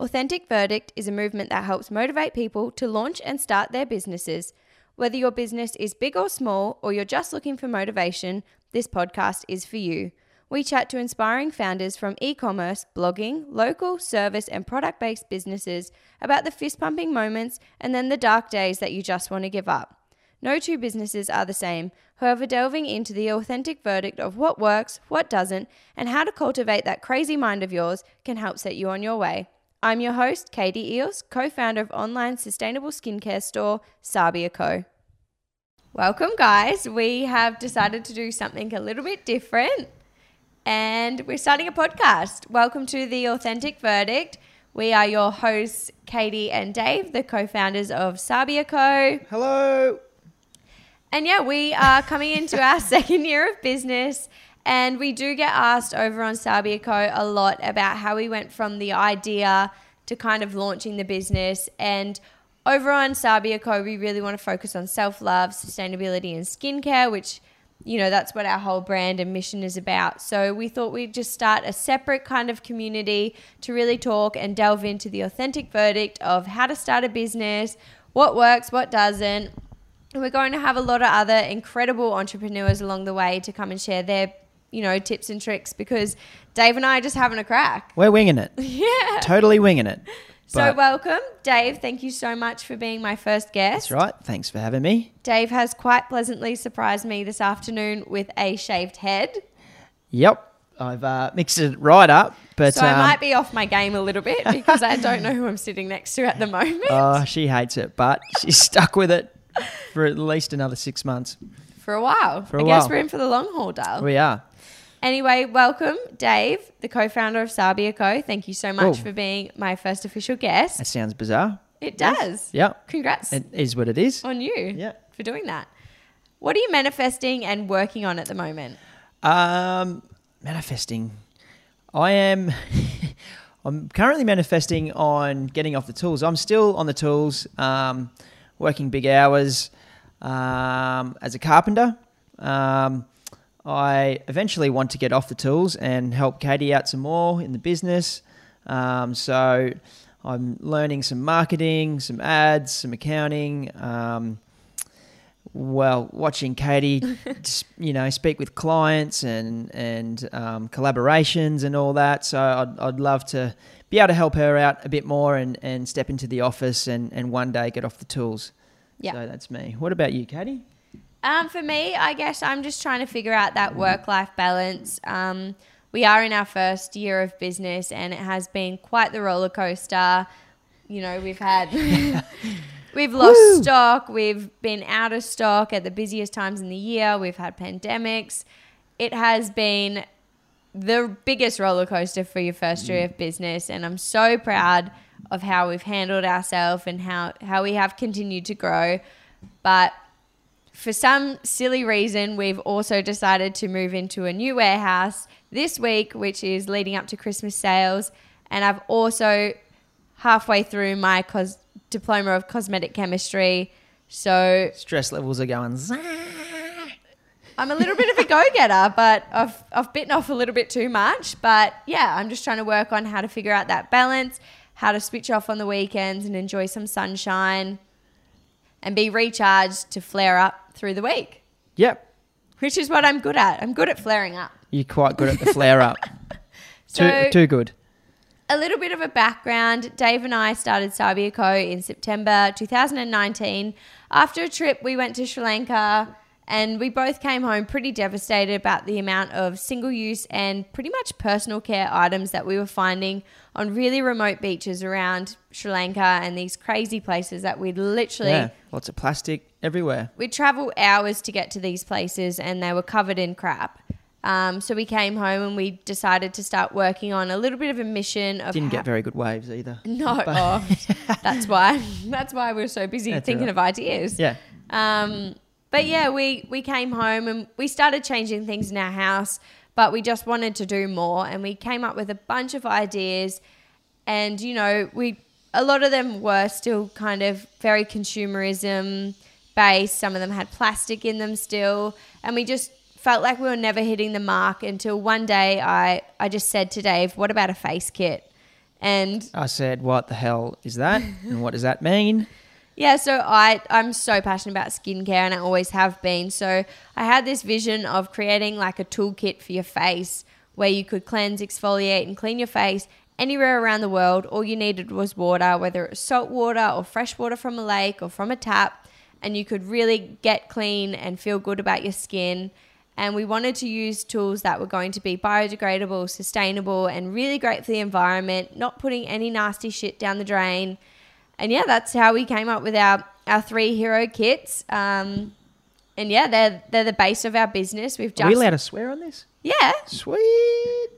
Authentic Verdict is a movement that helps motivate people to launch and start their businesses. Whether your business is big or small, or you're just looking for motivation, this podcast is for you. We chat to inspiring founders from e commerce, blogging, local, service, and product based businesses about the fist pumping moments and then the dark days that you just want to give up. No two businesses are the same, however, delving into the authentic verdict of what works, what doesn't, and how to cultivate that crazy mind of yours can help set you on your way. I'm your host, Katie Eels, co founder of online sustainable skincare store Sabia Co. Welcome, guys. We have decided to do something a little bit different and we're starting a podcast. Welcome to the Authentic Verdict. We are your hosts, Katie and Dave, the co founders of Sabia Co. Hello. And yeah, we are coming into our second year of business. And we do get asked over on Sabia Co a lot about how we went from the idea to kind of launching the business. And over on Sabia Co, we really want to focus on self love, sustainability, and skincare, which you know that's what our whole brand and mission is about. So we thought we'd just start a separate kind of community to really talk and delve into the authentic verdict of how to start a business, what works, what doesn't. And we're going to have a lot of other incredible entrepreneurs along the way to come and share their you know, tips and tricks because Dave and I are just having a crack. We're winging it. Yeah. Totally winging it. So welcome, Dave. Thank you so much for being my first guest. That's right. Thanks for having me. Dave has quite pleasantly surprised me this afternoon with a shaved head. Yep. I've uh, mixed it right up, but So I um, might be off my game a little bit because I don't know who I'm sitting next to at the moment. oh, she hates it, but she's stuck with it for at least another six months. for a while. For a I guess while. we're in for the long haul, Dale. We are. Anyway, welcome, Dave, the co-founder of Sabia Co. Thank you so much Oh. for being my first official guest. That sounds bizarre. It does. Yeah. Congrats It is what it is. on you Yeah. for doing that. What are you manifesting and working on at the moment? Um, manifesting. I am. I'm currently manifesting on getting off the tools. I'm still on the tools, um, working big hours um, as a carpenter. Um, I eventually want to get off the tools and help Katie out some more in the business. Um, so I'm learning some marketing, some ads, some accounting. Um, well, watching Katie, you know, speak with clients and and um, collaborations and all that. So I'd, I'd love to be able to help her out a bit more and, and step into the office and, and one day get off the tools. Yeah. So that's me. What about you, Katie? Um, for me, I guess I'm just trying to figure out that work life balance. Um, we are in our first year of business and it has been quite the roller coaster. You know, we've had. We've lost Woo! stock. We've been out of stock at the busiest times in the year. We've had pandemics. It has been the biggest roller coaster for your first year of business. And I'm so proud of how we've handled ourselves and how, how we have continued to grow. But for some silly reason, we've also decided to move into a new warehouse this week, which is leading up to Christmas sales. And I've also halfway through my cos- diploma of cosmetic chemistry. So Stress levels are going. zzz. I'm a little bit of a go getter, but I've, I've bitten off a little bit too much. But yeah, I'm just trying to work on how to figure out that balance, how to switch off on the weekends and enjoy some sunshine and be recharged to flare up through the week, Yep. which is what I'm good at. I'm good at flaring up. You're quite good at the flare up. So- too, too good. a little bit of a background Dave and I started Sabia Co. in September 2019. After a trip, we went to Sri Lanka and we both came home pretty devastated about the amount of single use and pretty much personal care items that we were finding on really remote beaches around Sri Lanka and these crazy places that we'd literally. Yeah. Lots of plastic everywhere. We'd travel hours to get to these places and they were covered in crap. Um, so we came home and we decided to start working on a little bit of a mission of Didn't how- get very good waves either. no, oh, that's why. That's why we're so busy That's thinking all of ideas. Yeah. Um, but yeah, we we came home and we started changing things in our house, but we just wanted to do more, and we came up with a bunch of ideas, and you know, we a lot of them were still kind of very consumerism based. Some of them had plastic in them still, and we just felt like we were never hitting the mark until one day I I just said to Dave, "What about a face kit?" And I said, "What the hell is that? and what does that mean?" Yeah, so I I'm so passionate about skincare and I always have been. So I had this vision of creating like a toolkit for your face where you could cleanse, exfoliate and clean your face anywhere around the world. All you needed was water, whether it was salt water or fresh water from a lake or from a tap, and you could really get clean and feel good about your skin. And we wanted to use tools that were going to be biodegradable, sustainable, and really great for the environment, not putting any nasty shit down the drain and yeah, that's how we came up with our our three hero kits. Um, and yeah, they're they're the base of our business. We've just Are we allowed to swear on this? yeah, Sweet.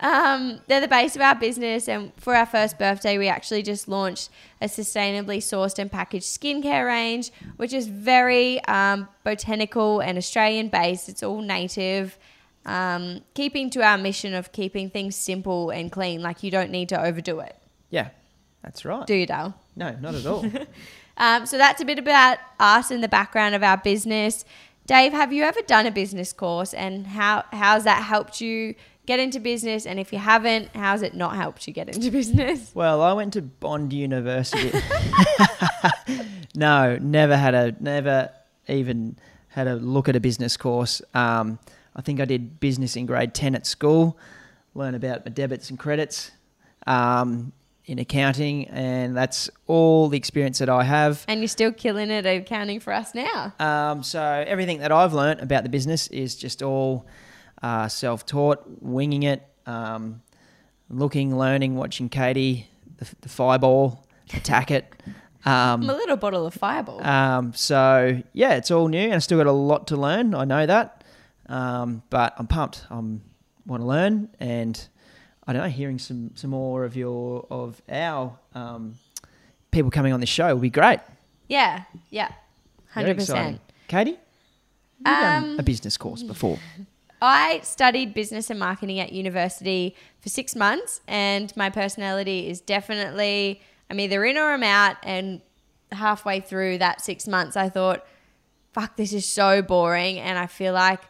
um, they're the base of our business. And for our first birthday, we actually just launched a sustainably sourced and packaged skincare range, which is very um, botanical and Australian based. It's all native. Um, keeping to our mission of keeping things simple and clean, like you don't need to overdo it. Yeah, that's right. Do you, Dale? No, not at all. Um, so that's a bit about us and the background of our business. Dave, have you ever done a business course and how how's that helped you get into business? And if you haven't, how's it not helped you get into business? well, I went to Bond University. no, never had a never even had a look at a business course. Um, I think I did business in grade ten at school. Learn about my debits and credits. Um, in accounting, and that's all the experience that I have. And you're still killing it at accounting for us now. Um, so everything that I've learnt about the business is just all uh, self-taught, winging it, um, looking, learning, watching Katie, the, the fireball, attack it. I'm a little bottle of fireball. Um, so yeah, it's all new, and I still got a lot to learn. I know that, um, but I'm pumped. I'm want to learn, and I don't know, hearing some some more of your of our um, people coming on the show will be great. yeah, yeah, hundred percent. Katie, have you done Um, a business course before? I studied business and marketing at university for six months, and my personality is definitely I'm either in or I'm out. And halfway through that six months, I thought, fuck, this is so boring. And I feel like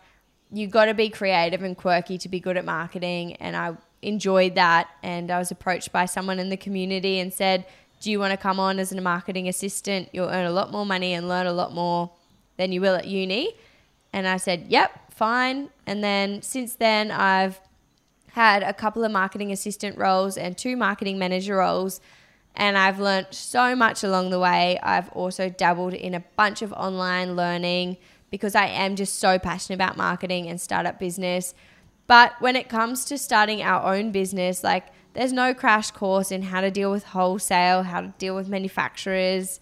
you've got to be creative and quirky to be good at marketing. And I enjoyed that. And I was approached by someone in the community and said, Do you want to come on as a marketing assistant? You'll earn a lot more money and learn a lot more than you will at uni. And I said, Yep, fine. And then since then, I've had a couple of marketing assistant roles and two marketing manager roles. And I've learnt so much along the way. I've also dabbled in a bunch of online learning because I am just so passionate about marketing and startup business. But when it comes to starting our own business, like there's no crash course in how to deal with wholesale, how to deal with manufacturers.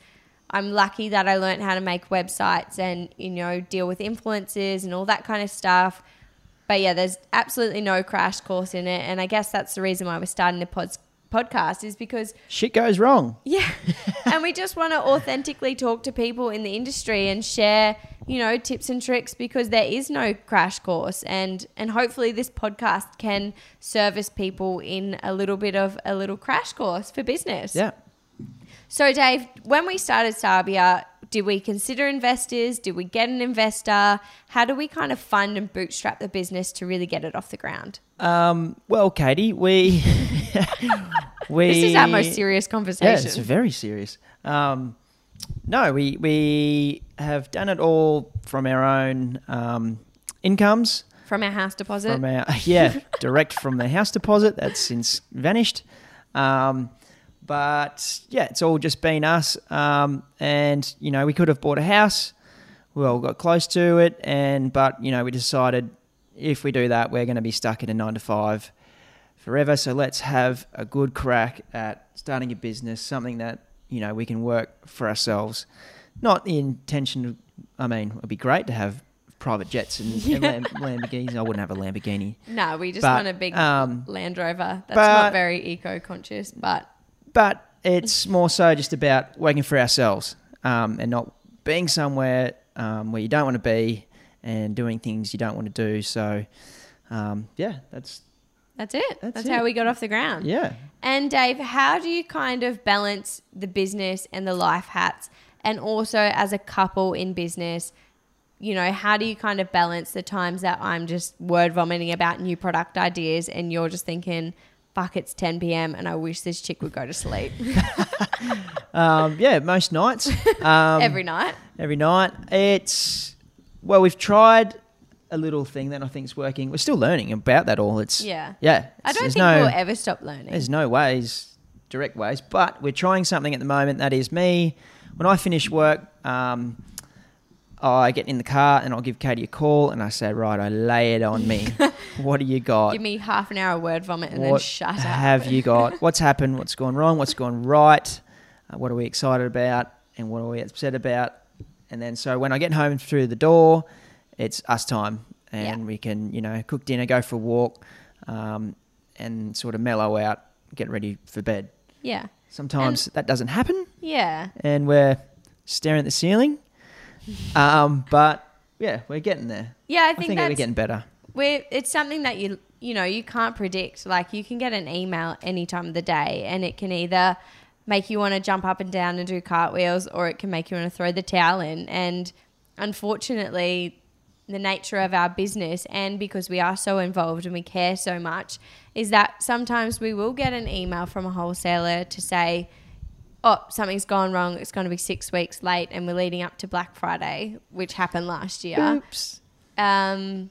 I'm lucky that I learned how to make websites and, you know, deal with influencers and all that kind of stuff. But yeah, there's absolutely no crash course in it. And I guess that's the reason why we're starting the pod- podcast is because Shit goes wrong. yeah. and we just want to authentically talk to people in the industry and share, you know, tips and tricks because there is no crash course and and hopefully this podcast can service people in a little bit of a little crash course for business. Yeah. So Dave, when we started Sabia, did we consider investors? Do we get an investor? How do we kind of fund and bootstrap the business to really get it off the ground? Um, well, Katie, we we This is our most serious conversation. Yeah, it's very serious. Um, no, we we have done it all from our own um, incomes. from our house deposit. From our yeah, direct from the house deposit that's since vanished. Um, but yeah, it's all just been us. Um, and you know, we could have bought a house. We all got close to it, and but you know, we decided if we do that, we're going to be stuck in a nine to five forever. So let's have a good crack at starting a business, something that you know we can work for ourselves. Not the intention. Of, I mean, it'd be great to have private jets and, and Lam- Lamborghinis. I wouldn't have a Lamborghini, no, we just But, want a big um, Land Rover. That's but- not very eco conscious, but but it's more so just about working for ourselves um, and not being somewhere um, where you don't want to be and doing things you don't want to do. So, um, yeah, that's that's it. That's That's, it. how we got off the ground. yeah. And Dave, how do you kind of balance the business and the life hats and also as a couple in business? You know, how do you kind of balance the times that I'm just word vomiting about new product ideas and you're just thinking, fuck, it's 10 p.m. and I wish this chick would go to sleep Um, yeah, most nights. Um, every night. every night. It's well, we've tried a little thing that I think is working. We're still learning about that all. It's Yeah. yeah. I don't think no, we'll ever stop learning. There's no ways, direct ways, but we're trying something at the moment. That is me. When I finish work, um, I get in the car and I'll give Katie a call and I say, right, I lay it on me. what do you got? Give me half an hour word vomit and then what shut up. have you got? What's happened? What's gone wrong? What's gone right? Uh, what are we excited about? And what are we upset about? And then so when I get home through the door, it's us time, and Yeah. we can you know cook dinner, go for a walk, um, and sort of mellow out, get ready for bed. yeah. Sometimes that doesn't happen, Yeah. and we're staring at the ceiling. Um, but yeah, we're getting there. Yeah, I I think, think we're getting better. we're, it's something that you you know you can't predict. Like you can get an email any time of the day, and it can either make you want to jump up and down and do cartwheels, or it can make you want to throw the towel in. And unfortunately, the nature of our business, and because we are so involved and we care so much, is that sometimes we will get an email from a wholesaler to say. Oh, something's gone wrong. It's going to be six weeks late, and we're leading up to Black Friday, which happened last year Oops. um,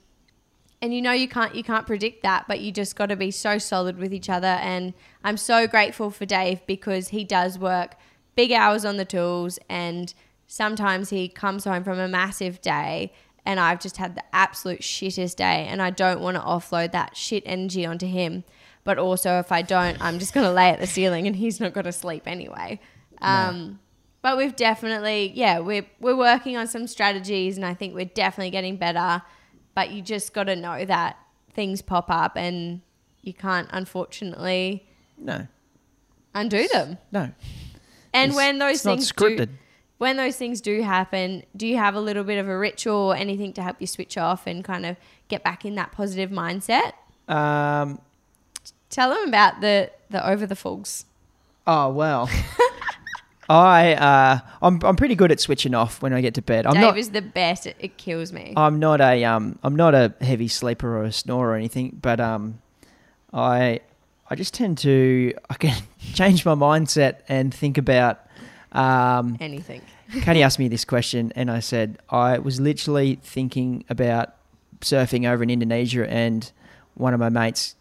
and you know you can't you can't predict that, but you just got to be so solid with each other. And I'm so grateful for Dave because he does work big hours on the tools, and sometimes he comes home from a massive day, and I've just had the absolute shittest day, and I don't want to offload that shit energy onto him. But also, if I don't, I'm just going to lay at the ceiling, and he's not going to sleep anyway. Um, but we've definitely, yeah, we're we're working on some strategies, and I think we're definitely getting better. But you just got to know that things pop up, and you can't, unfortunately, No, undo them. no. And It's- when those things scripted. do, when those things do happen, do you have a little bit of a ritual or anything to help you switch off and kind of get back in that positive mindset? Um, Tell them about the the over the fogs. Oh well. I uh, I'm I'm pretty good at switching off when I get to bed. I'm Dave not is the best. It, it kills me. I'm not a um I'm not a heavy sleeper or a snorer or anything, but um I I just tend to I can change my mindset and think about um Anything. Katie asked me this question and I said I was literally thinking about surfing over in Indonesia and one of my mates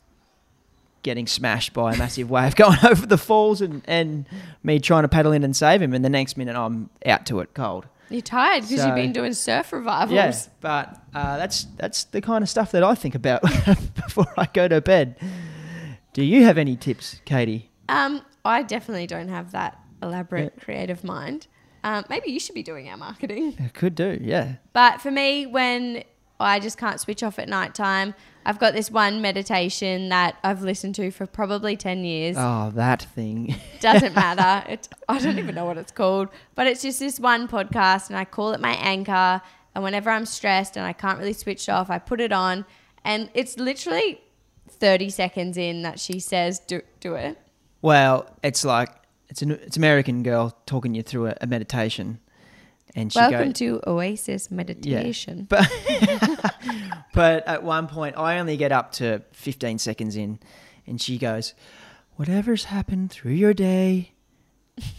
getting smashed by a massive wave going over the falls and, and me trying to paddle in and save him and the next minute I'm out to it cold. You're tired because So- you've been doing surf revivals. Yeah, but uh, that's that's the kind of stuff that I think about before I go to bed. Do you have any tips, Katie? Um, I definitely don't have that elaborate creative mind. Um, maybe you should be doing our marketing. I could do, yeah. But for me, when I just can't switch off at night time, I've got this one meditation that I've listened to for probably 10 years. Oh, that thing. Doesn't matter. It's, I don't even know what it's called, but it's just this one podcast, and I call it my anchor. And whenever I'm stressed and I can't really switch off, I put it on, and it's literally 30 seconds in that she says, "Do do it." Well, it's like it's an it's American girl talking you through a, a meditation, and she Welcome to Oasis Meditation. but but at one point I only get up to 15 seconds in, and she goes, "Whatever's happened through your day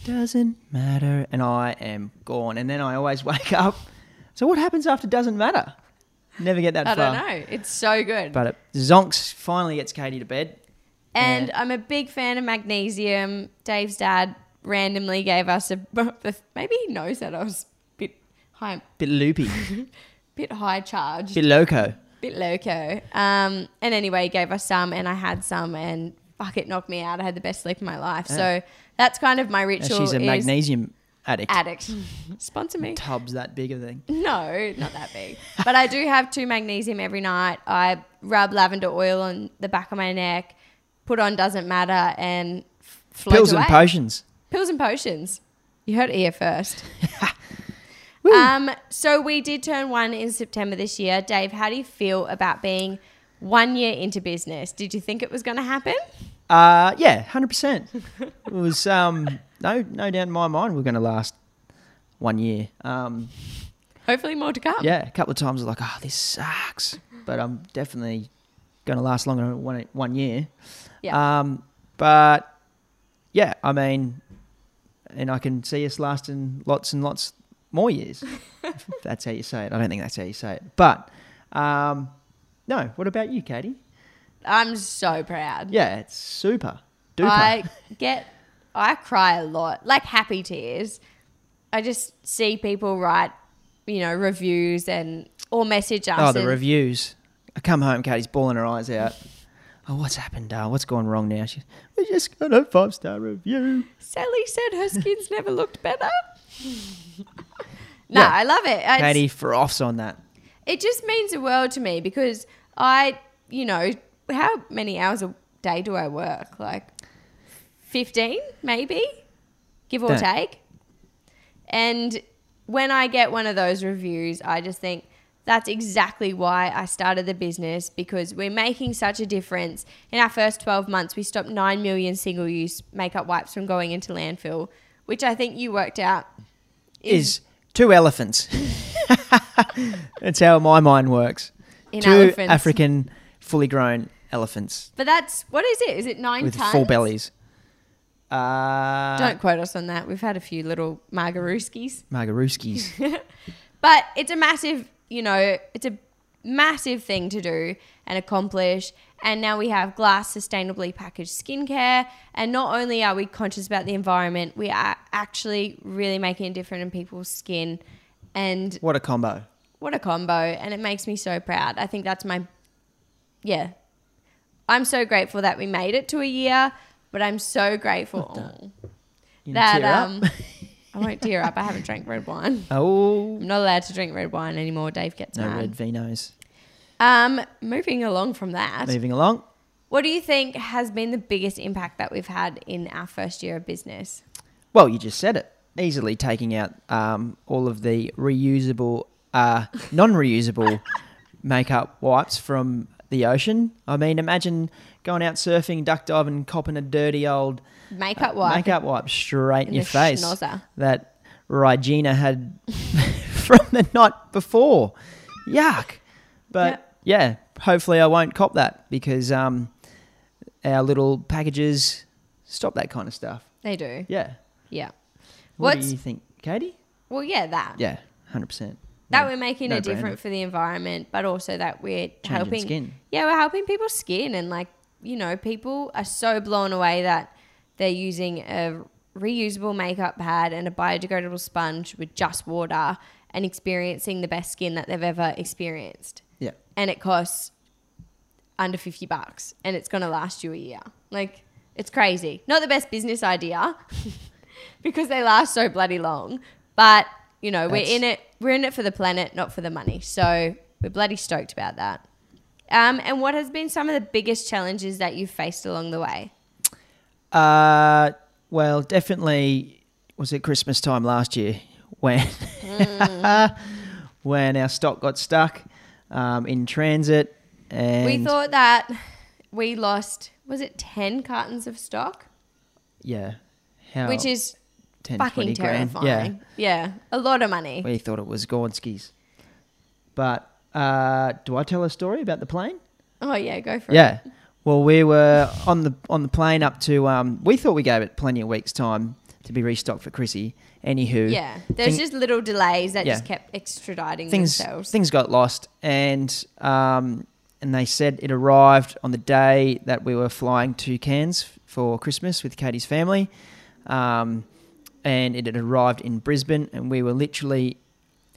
doesn't matter," and I am gone. And then I always wake up. So what happens after doesn't matter? Never get that I far. don't know. It's so good. But it, Zonks finally gets Katie to bed. And Yeah. I'm a big fan of magnesium. Dave's dad randomly gave us a. Maybe he knows that I was high, Bit loopy, bit high charged, bit loco. bit loco. Um, and anyway, he gave us some, and I had some, and fuck, it knocked me out. I had the best sleep of my life. So that's kind of my ritual. she's a magnesium addict. addict. Sponsor me. Tubs that big a thing. No, not that big. but I do have two magnesium every night. I rub lavender oil on the back of my neck, put on doesn't matter, and Pills away. and potions. Pills and potions. You heard it here first. um, so we did turn one in September this year. Dave, how do you feel about being one year into business? Did you think it was going to happen? Uh, yeah, hundred percent. It was um, no, no doubt in my mind we're going to last one year. Um, Hopefully more to come. yeah, a couple of times I was like, oh, this sucks, but I'm definitely going to last longer than one one year. Yeah. Um, but yeah, I mean, and I can see us lasting lots and lots more years. that's how you say it. I don't think that's how you say it. But um, no. What about you, Katie? I'm so proud. Yeah, it's super duper. I get, I cry a lot, like happy tears. I just see people write, you know, reviews and or message us. oh, the reviews. I come home, Katie's bawling her eyes out. Oh, what's happened, Dale? What's gone wrong now? She, we just got a five star review. Sally said her skin's never looked better. no, Yeah. I love it. It's- Katie froths on that. It just means the world to me because I, you know, how many hours a day do I work? Like 15, maybe, give or Don't- take. And when I get one of those reviews, I just think that's exactly why I started the business because we're making such a difference. In our first 12 months, we stopped 9 million single use makeup wipes from going into landfill, which I think you worked out Is two elephants. That's how my mind works. in two elephants. African fully grown elephants But that's, what is it? Is it nine with tons? full bellies. Uh, Don't quote us on that. We've had a few little margaruskis. Margaruskis. But it's a massive, you know, it's a massive thing to do and accomplish. And now we have glass sustainably packaged skincare. And not only are we conscious about the environment, we are actually really making a difference in people's skin. And what a combo. what a combo. And it makes me so proud. I think that's my, yeah. I'm so grateful that we made it to a year, but I'm so grateful that um, I won't tear up. I haven't drank red wine. oh, I'm not allowed to drink red wine anymore. Dave gets no mad. red vinos. Um, moving along from that, Moving along. what do you think has been the biggest impact that we've had in our first year of business? Well, you just said it. Easily taking out um, all of the reusable, uh, non-reusable makeup wipes from the ocean. I mean, imagine going out surfing, duck diving, copping a dirty old Makeup wipe. makeup wipe straight in, your face schnozzer. that Regina had from the night before. Yuck. But Yep. yeah, hopefully I won't cop that because um, our little packages stop that kind of stuff. They do. Yeah. Yeah. What What's do you think, Katie? well, yeah, that. Yeah, hundred percent. That we're making no a difference for the environment, but also that we're Changing helping. skin. Yeah, we're helping people's skin, and like you know, people are so blown away that they're using a reusable makeup pad and a biodegradable sponge with just water and experiencing the best skin that they've ever experienced. Yeah. and it costs under 50 bucks and it's going to last you a year. Like, it's crazy. Not the best business idea because they last so bloody long. But, you know, we're That's- in it we're in it for the planet, not for the money. So, we're bloody stoked about that. Um, and what has been some of the biggest challenges that you've faced along the way? Uh, well, definitely was it Christmas time last year when Mm. when our stock got stuck um, in transit and we thought that we lost was it 10 cartons of stock, yeah, how which is 10, fucking terrifying. Yeah. yeah, a lot of money. We thought it was Gornskis. But uh, do I tell a story about the plane? Oh yeah, go for it. Yeah. Well, we were on the on the plane up to. Um, we thought we gave it plenty of weeks' time to be restocked for Chrissy. Anywho, Yeah, there's Thing- just little delays that just kept extraditing things themselves. things got lost, and um, and they said it arrived on the day that we were flying to Cairns for Christmas with Katie's family, um, and it had arrived in Brisbane, and we were literally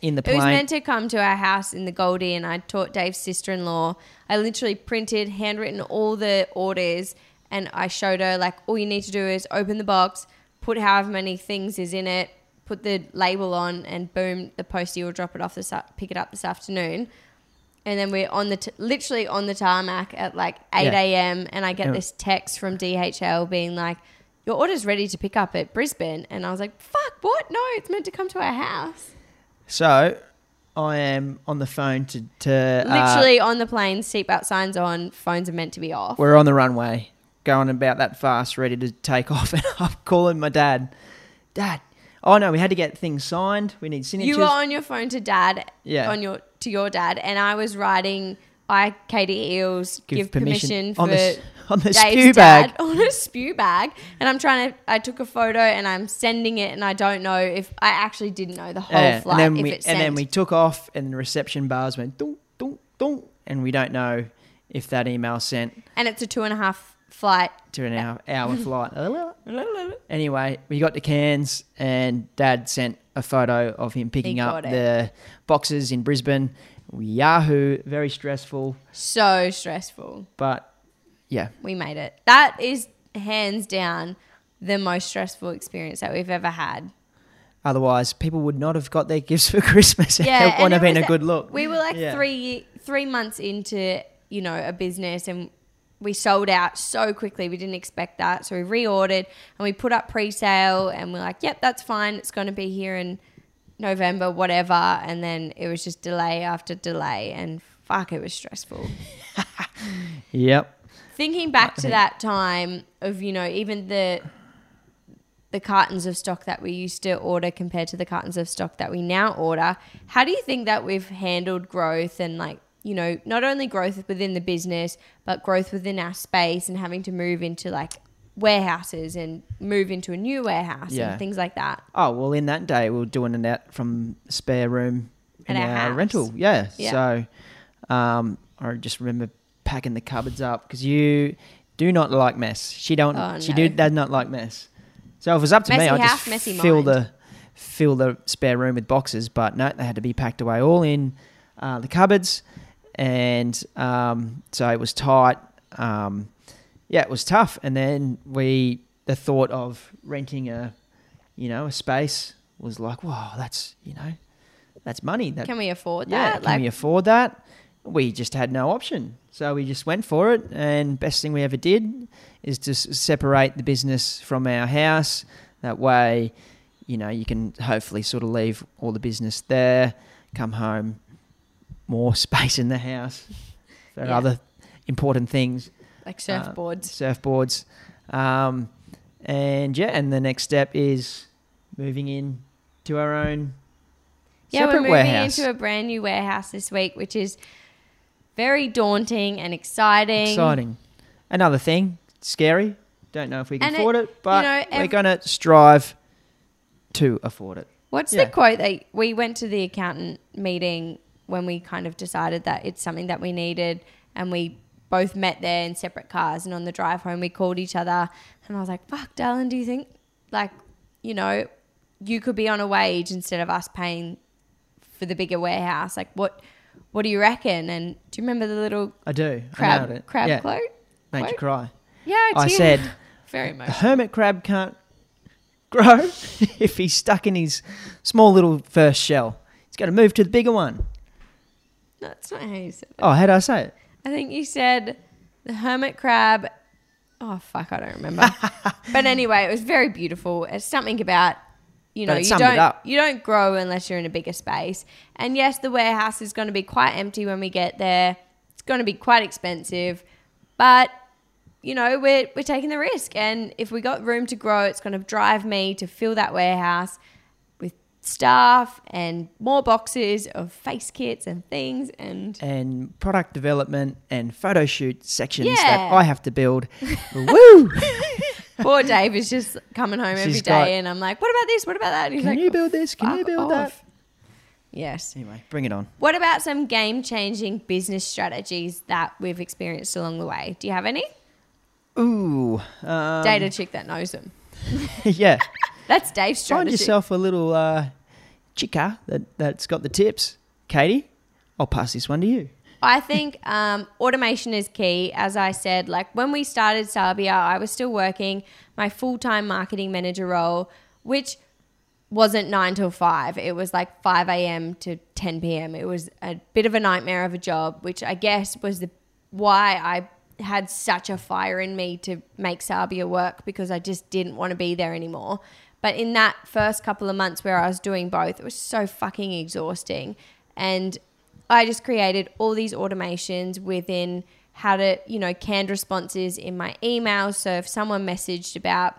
in the it was meant to come to our house in the Goldie, and I taught Dave's sister-in-law. I literally printed, handwritten all the orders, and I showed her like, all you need to do is open the box, put however many things is in it, put the label on, and boom, the postie will drop it off this pick it up this afternoon. And then we're on the t- literally on the tarmac at like eight Yeah. a.m. and I get Yeah. this text from DHL being like, "Your order's ready to pick up at Brisbane," and I was like, "Fuck, what? No, it's meant to come to our house." So I am on the phone to, to uh, Literally on the plane, seatbelt signs on, phones are meant to be off. we're on the runway, going about that fast, ready to take off, and I'm calling my dad. Dad, oh no, we had to get things signed. We need signatures. You were on your phone to dad, Yeah. on your to your dad, and I was writing I, Katie Eels, give, permission, for on the on the Dave's dad bag. on a spew bag, and I'm trying to. I took a photo and I'm sending it, and I don't know if I actually didn't know the whole Yeah, flight and then if we and then we took off, and the reception bars went dong dong dong, and we don't know if that email sent and it's a two and a half flight. to an hour hour flight. Anyway, we got to Cairns, and Dad sent a photo of him picking up it. the boxes in Brisbane. Yahoo! Very stressful, So stressful. but yeah, We made it. That is hands down the most stressful experience that we've ever had. Otherwise, people would not have got their gifts for Christmas. Yeah, it wouldn't have been a good look. We were like Yeah. three three months into you know a business, and we sold out so quickly. We didn't expect that, so we reordered and we put up pre-sale, and we're like, "Yep, that's fine. It's going to be here in November, whatever." And then it was just delay after delay, and fuck, it was stressful. Yep. Thinking back to that time of you know even the the cartons of stock that we used to order compared to the cartons of stock that we now order, how do you think that we've handled growth and like you know not only growth within the business but growth within our space and having to move into like warehouses and move into a new warehouse Yeah. and things like that. Oh well, in that day we were doing it out from spare room in At our rental. Yeah. Yeah. So um, I just remember packing the cupboards up because you do not like mess. She don't. Oh, she no. do, does not like mess. So if it was up to me, Messy I'd just messy fill mind. the fill the spare room with boxes. But no, they had to be packed away all in uh, the cupboards, and um, so it was tight. Um, yeah, it was tough. And then we the thought of renting a you know a space was like, wow, that's you know that's money. That Can we afford that? yeah, that? can we afford that? We just had no option, so we just went for it. And best thing we ever did is to separate the business from our house. That way, you know, you can hopefully sort of leave all the business there, come home, more space in the house for Yeah. other important things like uh, surfboards. surfboards. Um, and yeah, and the next step is moving in to our own Yeah, we're moving warehouse. into a brand new warehouse this week, which is very daunting and exciting. Exciting. Another thing, scary. Don't know if we can And afford it, but know, we're going to strive to afford it. What's Yeah. the quote that we went to the accountant meeting when we kind of decided that it's something that we needed and we both met there in separate cars and on the drive home we called each other and I was like, fuck, darling, do you think like, you know, you could be on a wage instead of us paying for the bigger warehouse? Like what what do you reckon? And do you remember the little I do. I crab it. crab yeah. quote? Made you cry. Yeah, I said, very a much. hermit crab can't grow if he's stuck in his small little first shell. He's got to move to the bigger one. That's not how you said it. Oh, how did I say it? I think you said the hermit crab. Oh fuck, I don't remember. but anyway, it was very beautiful. It's something about you know you don't you don't grow unless you're in a bigger space. And yes, the warehouse is going to be quite empty when we get there. It's going to be quite expensive, but you know we're we're taking the risk. And if we got room to grow, it's going to drive me to fill that warehouse with staff and more boxes of face kits and things and And product development and photo shoot sections Yeah. that I have to build. Woo! Poor Dave is just coming home every She's day, got- and I'm like, "What about this? What about that?" And he's Can like, you build this? Can you "Fuck build that? off." Yes. Anyway, bring it on. What about some game-changing business strategies that we've experienced along the way? Do you have any? Ooh. Um, Data chick that knows them. yeah. That's Dave's strategy. Find yourself a little uh, chica that, that's got the tips. Katie, I'll pass this one to you. I think um, automation is key. As I said, like when we started Sabia, I was still working my full time marketing manager role, which wasn't nine till five. It was like 5 a.m. to 10 p.m. It was a bit of a nightmare of a job, which I guess was the why I had such a fire in me to make Sabia work because I just didn't want to be there anymore. But in that first couple of months where I was doing both, it was so fucking exhausting. And I just created all these automations within how to, you know, canned responses in my emails. So if someone messaged about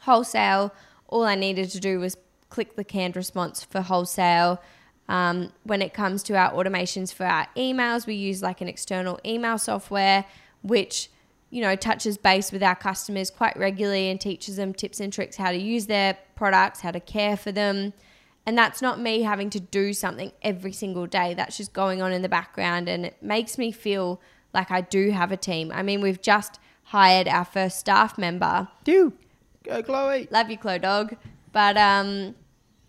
wholesale, all I needed to do was click the canned response for wholesale. Um, when it comes to our automations for our emails, we use like an external email software, which you know touches base with our customers quite regularly and teaches them tips and tricks how to use their products, how to care for them. And that's not me having to do something every single day. That's just going on in the background, and it makes me feel like I do have a team. I mean, we've just hired our first staff member. Do go, Chloe. Love you, Chloe Dog. But um,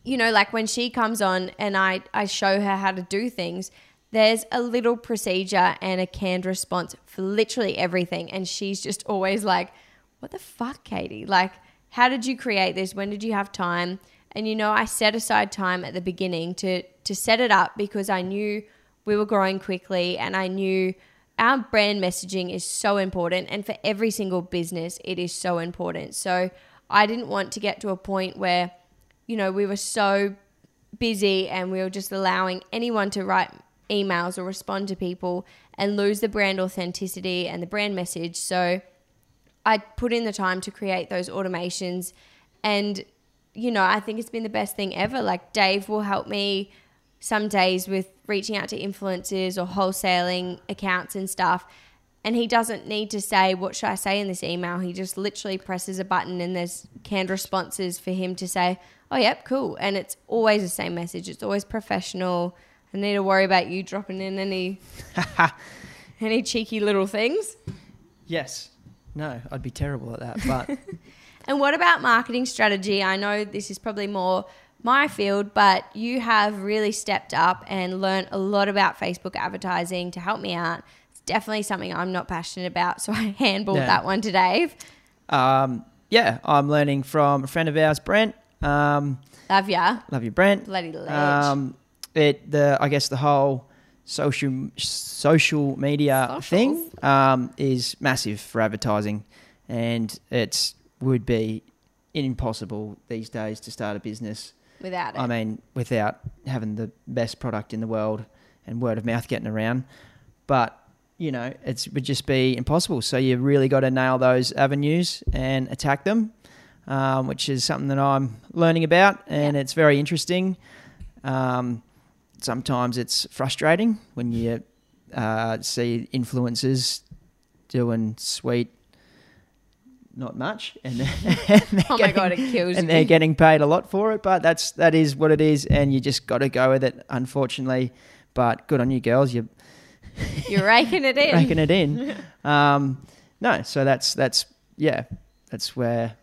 you know, like when she comes on and I I show her how to do things, there's a little procedure and a canned response for literally everything, and she's just always like, "What the fuck, Katie? Like, how did you create this? When did you have time?" And you know, I set aside time at the beginning to to set it up because I knew we were growing quickly and I knew our brand messaging is so important and for every single business it is so important. So I didn't want to get to a point where you know, we were so busy and we were just allowing anyone to write emails or respond to people and lose the brand authenticity and the brand message. So I put in the time to create those automations and you know, I think it's been the best thing ever. Like Dave will help me some days with reaching out to influencers or wholesaling accounts and stuff. And he doesn't need to say, What should I say in this email? He just literally presses a button and there's canned responses for him to say, Oh, yep, cool. And it's always the same message. It's always professional. I need to worry about you dropping in any any cheeky little things. Yes. No, I'd be terrible at that. But And what about marketing strategy? I know this is probably more my field, but you have really stepped up and learned a lot about Facebook advertising to help me out. It's definitely something I'm not passionate about, so I handballed Yeah. that one to Dave. um, yeah, I'm learning from a friend of ours, Brent. Um, Love ya. love you, Brent. Bloody ledge. Um, it the I guess the whole social social media Socials. thing um, is massive for advertising, and it's would be impossible these days to start a business. Without it. I mean, without having the best product in the world and word of mouth getting around, but you know, it would just be impossible. So you've really got to nail those avenues and attack them, um, which is something that I'm learning about, and Yeah. it's very interesting. Um, sometimes it's frustrating when you uh, see influencers doing sweet, not much, and, and they're oh my god, it getting- kills and they're getting paid a lot for it. But that's that is what it is, and you just got to go with it. Unfortunately, but good on you, girls. You're You're raking it in. raking it in. um, no, so that's that's yeah, that's where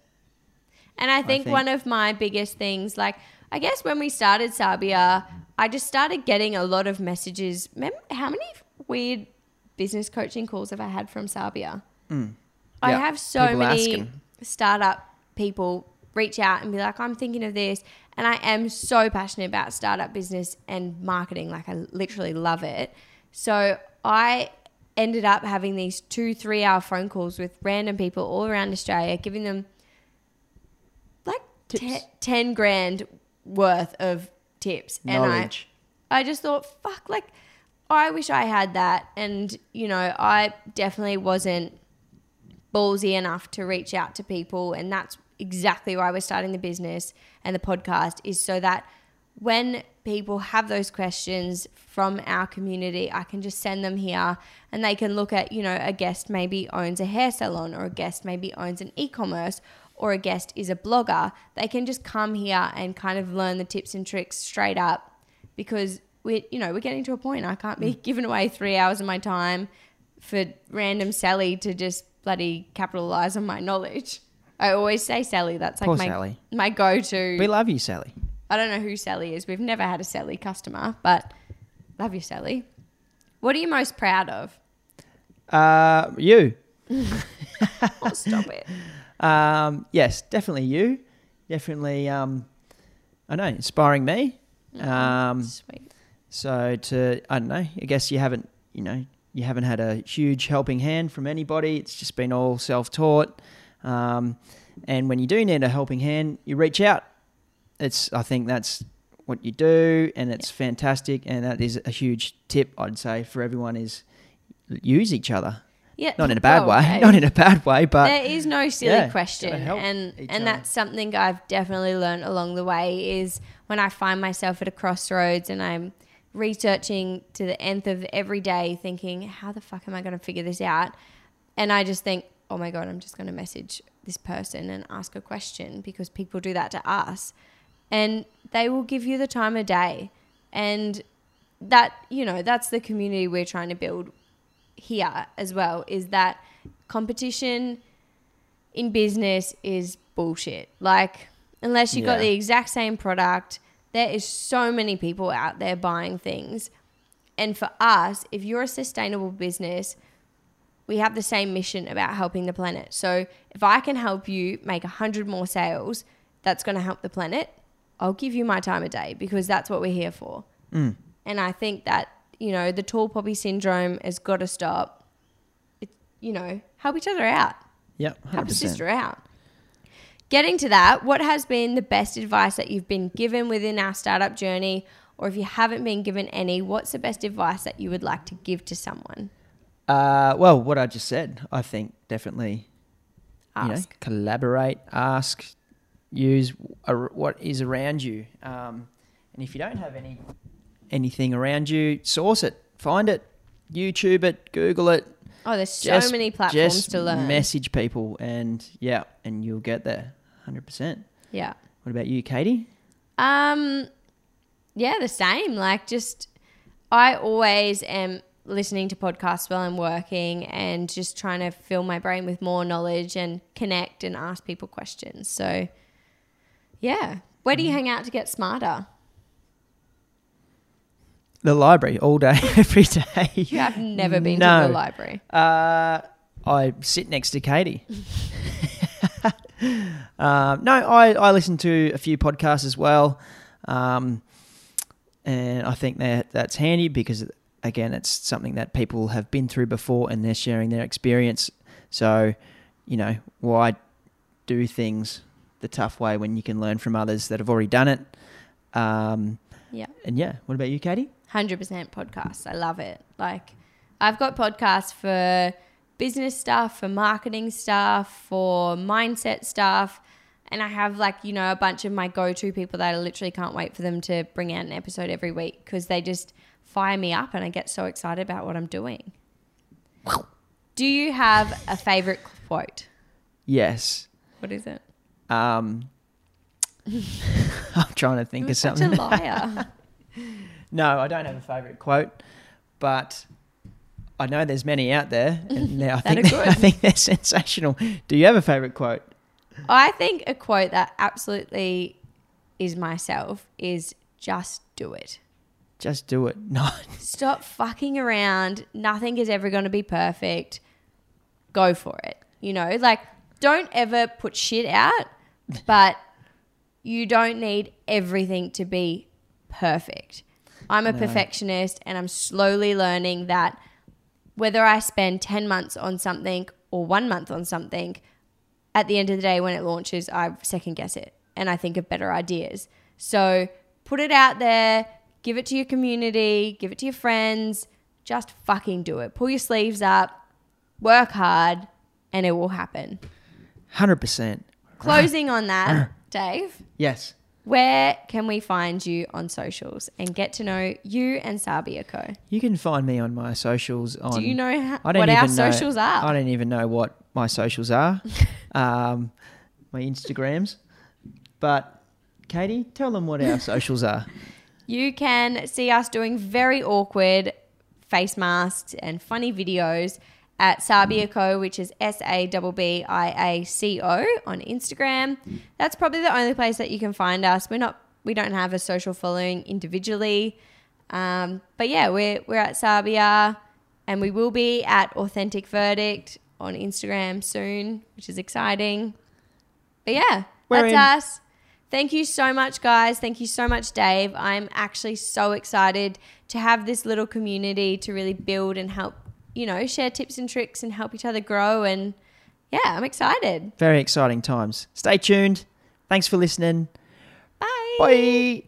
And I think, think- one of my biggest things, like, I guess when we started Sabia, I just started getting a lot of messages. Remember how many weird business coaching calls have I had from Sabia? I. Yeah, have so many asking. startup people reach out and be like, I'm thinking of this. And I am so passionate about startup business and marketing. Like, I literally love it. So I ended up having these two, three hour phone calls with random people all around Australia, giving them like Tips. te- 10 grand worth of tips. And I, knowledge. I just thought, fuck, like, I wish I had that. And, you know, I definitely wasn't ballsy enough to reach out to people. And that's exactly why we're starting the business and the podcast is so that when people have those questions from our community, I can just send them here and they can look at, you know, a guest maybe owns a hair salon or a guest maybe owns an e commerce or a guest is a blogger. They can just come here and kind of learn the tips and tricks straight up because we you know we're getting to a point I can't be mm. giving away three hours of my time for random Sally to just bloody capitalize on my knowledge. I always say Sally. That's like Poor my Sally. my go to. We love you, Sally. I don't know who Sally is. We've never had a Sally customer, but love you, Sally. What are you most proud of? Uh, you. Oh, stop it. Um, yes, definitely you. Definitely, um, I know, inspiring me. Um, Sweet. so to, I don't know, I guess you haven't, you know, you haven't had a huge helping hand from anybody. It's just been all self-taught. Um, and when you do need a helping hand, you reach out. It's, I think that's what you do, and it's fantastic. And that is a huge tip I'd say for everyone is use each other. Yeah, Not in a bad well, way. okay. Not in a bad way, but there is no silly yeah, question and and other. that's something i've definitely learned along the way is when i find myself at a crossroads and i'm researching to the nth of every day thinking how the fuck am i going to figure this out and i just think oh my god i'm just going to message this person and ask a question because people do that to us and they will give you the time of day and that you know that's the community we're trying to build here as well is that competition in business is bullshit. Like, unless you got Yeah. the exact same product, there is so many people out there buying things. And for us, if you're a sustainable business, we have the same mission about helping the planet. So if I can help you make a hundred more sales, that's going to help the planet. I'll give you my time of day because that's what we're here for. Mm. And I think that you know the tall poppy syndrome has got to stop. It, you know, help each other out yep, help a sister out. Getting to that, what has been the best advice that you've been given within our startup journey? Or if you haven't been given any, what's the best advice that you would like to give to someone? Uh, well, what I just said, I think definitely you know, Ask. collaborate, ask, use ar- what is around you. Um, and if you don't have any anything around you, source it, find it, YouTube it, Google it. Oh, there's so Just- many platforms to learn. Message people, and yeah, and you'll get there, hundred percent. yeah. What about you, Katie? Um, yeah, the same. Like, just I always am listening to podcasts while I'm working and just trying to fill my brain with more knowledge and connect and ask people questions. So, yeah. Where do you hang out to get smarter? The library all day, every day. You have never been No. to the library. Uh, I sit next to Katie. um, no, I, I listen to a few podcasts as well. Um, and I think that that's handy because, again, it's something that people have been through before and they're sharing their experience. So, you know, why do things the tough way when you can learn from others that have already done it? Um, Yeah. and yeah, what about you, Katie? 100% podcasts. I love it. Like, I've got podcasts for business stuff, for marketing stuff, for mindset stuff. And I have, like, you know, a bunch of my go to people that I literally can't wait for them to bring out an episode every week because they just fire me up and I get so excited about what I'm doing. Do you have a favorite quote? Yes. What is it? Um, I'm trying to think You're of such something. a liar. No, I don't have a favourite quote, but I know there's many out there, and now I think good. I think they're sensational. Do you have a favourite quote? I think a quote that absolutely is myself is just do it. Just do it. No, Stop fucking around. Nothing is ever going to be perfect. Go for it. You know, like don't ever put shit out, but you don't need everything to be perfect. I'm a No. perfectionist and I'm slowly learning that whether I spend 10 months on something or one month on something, at the end of the day, when it launches, I second guess it and I think of better ideas. So put it out there, give it to your community, give it to your friends, just fucking do it. Pull your sleeves up, work hard, and it will happen. hundred percent. Closing on that, Dave, Yes. Where can we find you on socials and get to know you and Sabbia Co? You can find me on my socials. On Do you know how, I don't what even our know, socials are? I don't even know what my socials are. um, my Instagrams, but Katie, tell them what our socials are. You can see us doing very awkward face masks and funny videos at Sabbia Co, which is S A B B I A C O on Instagram. That's probably the only place that you can find us. We're not we don't have a social following individually. Um, but yeah, we're we're at Sabbia and we will be at Authentic Verdict on Instagram soon, which is exciting. But yeah, We're that's in. us. Thank you so much, guys. Thank you so much, Dave. I'm actually so excited to have this little community to really build and help, you know, share tips and tricks and help each other grow. And yeah, I'm excited. Very exciting times. Stay tuned. Thanks for listening. Bye. Bye.